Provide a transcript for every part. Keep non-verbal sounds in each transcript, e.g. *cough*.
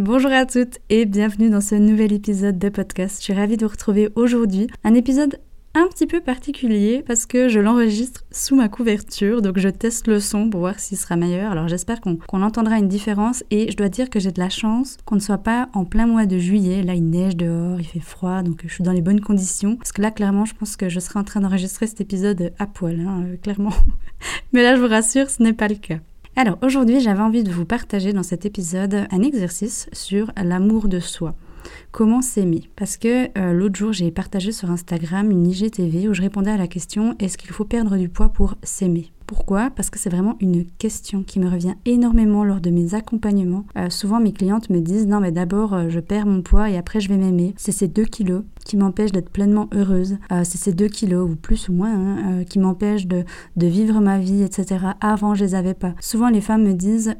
Bonjour à toutes et bienvenue dans ce nouvel épisode de podcast. Je suis ravie de vous retrouver aujourd'hui. Un épisode un petit peu particulier parce que je l'enregistre sous ma couverture, donc je teste le son pour voir s'il sera meilleur. Alors j'espère qu'on entendra une différence et je dois dire que j'ai de la chance qu'on ne soit pas en plein mois de juillet. Là il neige dehors, il fait froid, donc je suis dans les bonnes conditions. Parce que là clairement je pense que je serai en train d'enregistrer cet épisode à poil, hein, euh, clairement. *laughs* Mais là je vous rassure, ce n'est pas le cas. Alors aujourd'hui j'avais envie de vous partager dans cet épisode un exercice sur l'amour de soi. Comment s'aimer Parce que euh, l'autre jour, j'ai partagé sur Instagram une IGTV où je répondais à la question est-ce qu'il faut perdre du poids pour s'aimer? Pourquoi? Parce que c'est vraiment une question qui me revient énormément lors de mes accompagnements. Euh, souvent, mes clientes me disent non, mais d'abord, euh, je perds mon poids et après, je vais m'aimer. C'est ces deux kilos qui m'empêchent d'être pleinement heureuse. c'est ces deux kilos, ou plus ou moins, hein, qui m'empêchent de, de, vivre ma vie, etc. Avant, je les avais pas. Souvent, les femmes me disent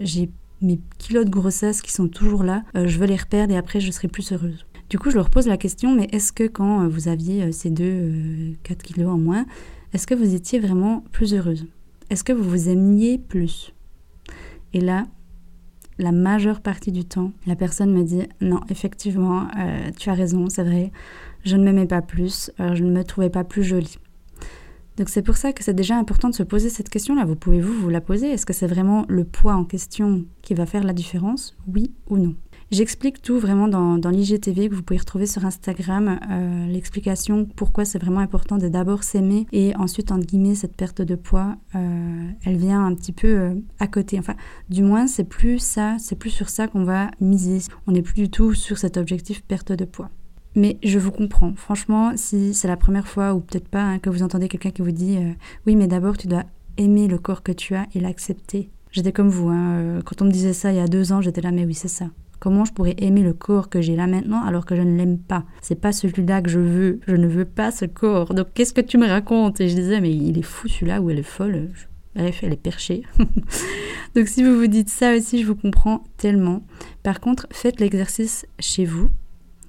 j'ai mes kilos de grossesse qui sont toujours là, euh, je veux les reperdre et après je serai plus heureuse. Du coup, je leur pose la question, mais est-ce que quand euh, vous aviez euh, ces deux 4 kilos en moins, est-ce que vous étiez vraiment plus heureuse? Est-ce que vous vous aimiez plus? Et là, la majeure partie du temps, la personne me dit non, effectivement, tu as raison, c'est vrai, je ne m'aimais pas plus, je ne me trouvais pas plus jolie. Donc c'est pour ça que c'est déjà important de se poser cette question-là. Vous pouvez-vous vous la poser? Est-ce que c'est vraiment le poids en question qui va faire la différence? Oui ou non? J'explique tout vraiment dans, dans l'IGTV que vous pouvez retrouver sur Instagram, euh, l'explication pourquoi c'est vraiment important de d'abord s'aimer et ensuite, entre guillemets, cette perte de poids, euh, elle vient un petit peu euh, à côté. Enfin, du moins, c'est plus ça, c'est plus sur ça qu'on va miser. On n'est plus du tout sur cet objectif perte de poids. Mais je vous comprends. Franchement, si c'est la première fois ou peut-être pas hein, que vous entendez quelqu'un qui vous dit euh, oui, mais d'abord tu dois aimer le corps que tu as et l'accepter. J'étais comme vous. Hein, euh, quand on me disait ça il y a deux ans, j'étais là, mais oui, c'est ça. Comment je pourrais aimer le corps que j'ai là maintenant alors que je ne l'aime pas? C'est pas celui-là que je veux. Je ne veux pas ce corps. Donc qu'est-ce que tu me racontes? Et je disais, mais il est fou celui-là ou elle est folle. Bref, elle est perchée. *laughs* Donc si vous vous dites ça aussi, je vous comprends tellement. Par contre, faites l'exercice chez vous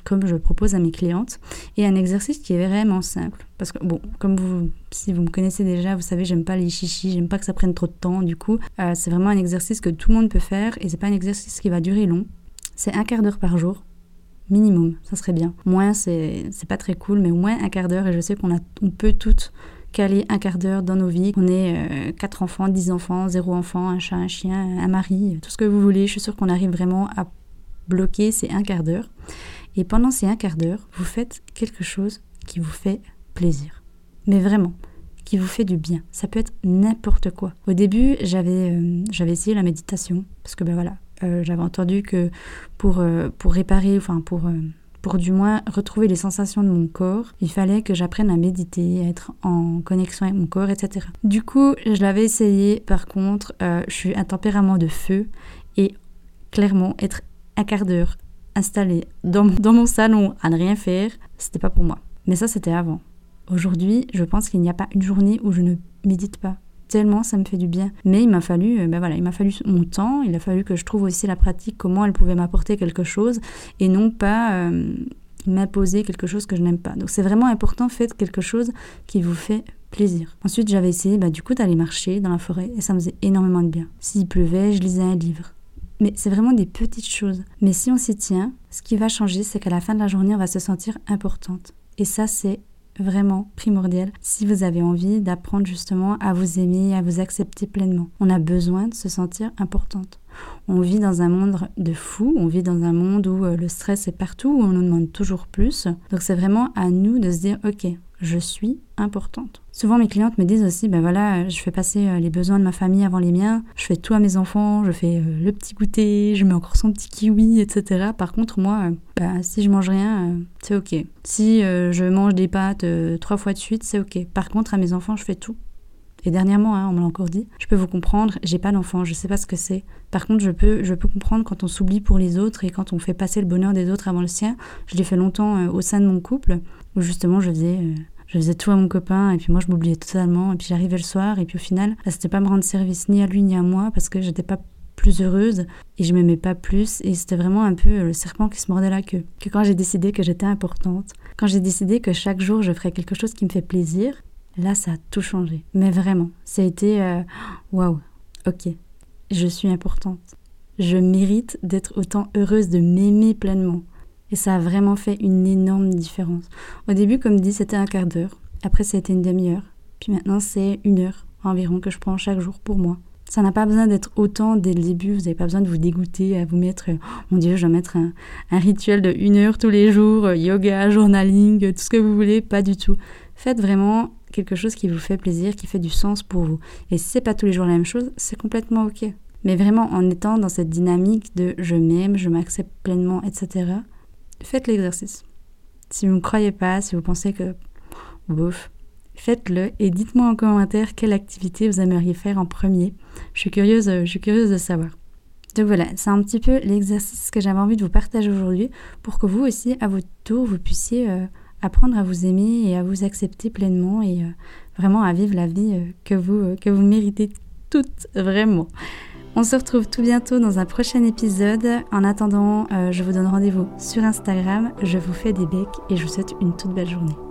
comme je propose à mes clientes, et un exercice qui est vraiment simple. Parce que, bon, comme vous, si vous me connaissez déjà, vous savez, j'aime pas les chichis, j'aime pas que ça prenne trop de temps, du coup, euh, c'est vraiment un exercice que tout le monde peut faire, et c'est pas un exercice qui va durer long. C'est un quart d'heure par jour, minimum, ça serait bien. Moins, c'est pas très cool, mais au moins un quart d'heure, et je sais qu'on on peut toutes caler un quart d'heure dans nos vies. On est euh, quatre enfants, dix enfants, zéro enfant, un chat, un chien, un mari, tout ce que vous voulez. Je suis sûre qu'on arrive vraiment à bloquer ces un quart d'heure. Et pendant ces un quart d'heure, vous faites quelque chose qui vous fait plaisir. Mais vraiment, qui vous fait du bien. Ça peut être n'importe quoi. Au début, j'avais euh, essayé la méditation parce que ben voilà, euh, j'avais entendu que pour euh, pour réparer, enfin pour pour du moins retrouver les sensations de mon corps, il fallait que j'apprenne à méditer, à être en connexion avec mon corps, etc. Du coup, je l'avais essayé. Par contre, je suis un tempérament de feu et clairement être un quart d'heure installée dans, mon salon à ne rien faire, c'était pas pour moi. Mais ça, c'était avant. Aujourd'hui, je pense qu'il n'y a pas une journée où je ne médite pas. Tellement ça me fait du bien. Mais il m'a fallu, euh, ben voilà, il m'a fallu mon temps. Il a fallu que je trouve aussi la pratique, comment elle pouvait m'apporter quelque chose et non pas euh, m'imposer quelque chose que je n'aime pas. Donc c'est vraiment important, faites quelque chose qui vous fait plaisir. Ensuite, j'avais essayé bah, du coup d'aller marcher dans la forêt et ça me faisait énormément de bien. S'il pleuvait, je lisais un livre. Mais c'est vraiment des petites choses. Mais si on s'y tient, ce qui va changer, c'est qu'à la fin de la journée, on va se sentir importante. Et ça, c'est vraiment primordial si vous avez envie d'apprendre justement à vous aimer, à vous accepter pleinement. On a besoin de se sentir importante. On vit dans un monde de fou, on vit dans un monde où euh, le stress est partout, où on nous demande toujours plus. Donc c'est vraiment à nous de se dire, ok, je suis importante. Souvent mes clientes me disent aussi, ben voilà, je fais passer euh, les besoins de ma famille avant les miens, je fais tout à mes enfants, je fais euh, le petit goûter, je mets encore son petit kiwi, etc. Par contre, moi, ben, si je mange rien, c'est ok. Si je mange des pâtes trois fois de suite, c'est ok. Par contre, à mes enfants, je fais tout. Et dernièrement, hein, on me l'a encore dit, je peux vous comprendre, j'ai pas d'enfant, je sais pas ce que c'est. Par contre, je peux, je peux comprendre quand on s'oublie pour les autres et quand on fait passer le bonheur des autres avant le sien. Je l'ai fait longtemps euh, au sein de mon couple, où justement je faisais... Euh, je faisais tout à mon copain et puis moi je m'oubliais totalement et puis j'arrivais le soir et puis au final bah, c'était pas me rendre service ni à lui ni à moi parce que j'étais pas plus heureuse et je m'aimais pas plus et c'était vraiment un peu le serpent qui se mordait la queue. Que quand j'ai décidé que j'étais importante, quand j'ai décidé que chaque jour je ferais quelque chose qui me fait plaisir, là ça a tout changé. Mais vraiment, ça a été euh, waouh, ok, je suis importante. Je mérite d'être autant heureuse de m'aimer pleinement. Et ça a vraiment fait une énorme différence. Au début, comme dit, c'était un quart d'heure. Après, ça a été une demi-heure. Puis maintenant, c'est une heure environ que je prends chaque jour pour moi. Ça n'a pas besoin d'être autant dès le début, vous n'avez pas besoin de vous dégoûter, à vous mettre, oh mon Dieu, je vais mettre un, rituel de une heure tous les jours, euh, yoga, journaling, tout ce que vous voulez, pas du tout. Faites vraiment quelque chose qui vous fait plaisir, qui fait du sens pour vous. Et si c'est pas tous les jours la même chose, c'est complètement ok. Mais vraiment en étant dans cette dynamique de je m'aime, je m'accepte pleinement, etc. Faites l'exercice. Si vous ne croyez pas, si vous pensez que bouf, faites-le et dites-moi en commentaire quelle activité vous aimeriez faire en premier. Je suis curieuse, je suis curieuse de savoir. Donc voilà, c'est un petit peu l'exercice que j'avais envie de vous partager aujourd'hui pour que vous aussi, à votre tour, vous puissiez euh, apprendre à vous aimer et à vous accepter pleinement et euh, vraiment à vivre la vie euh, que, vous, que vous méritez toutes vraiment. On se retrouve tout bientôt dans un prochain épisode. En attendant, je vous donne rendez-vous sur Instagram. Je vous fais des becs et je vous souhaite une toute belle journée.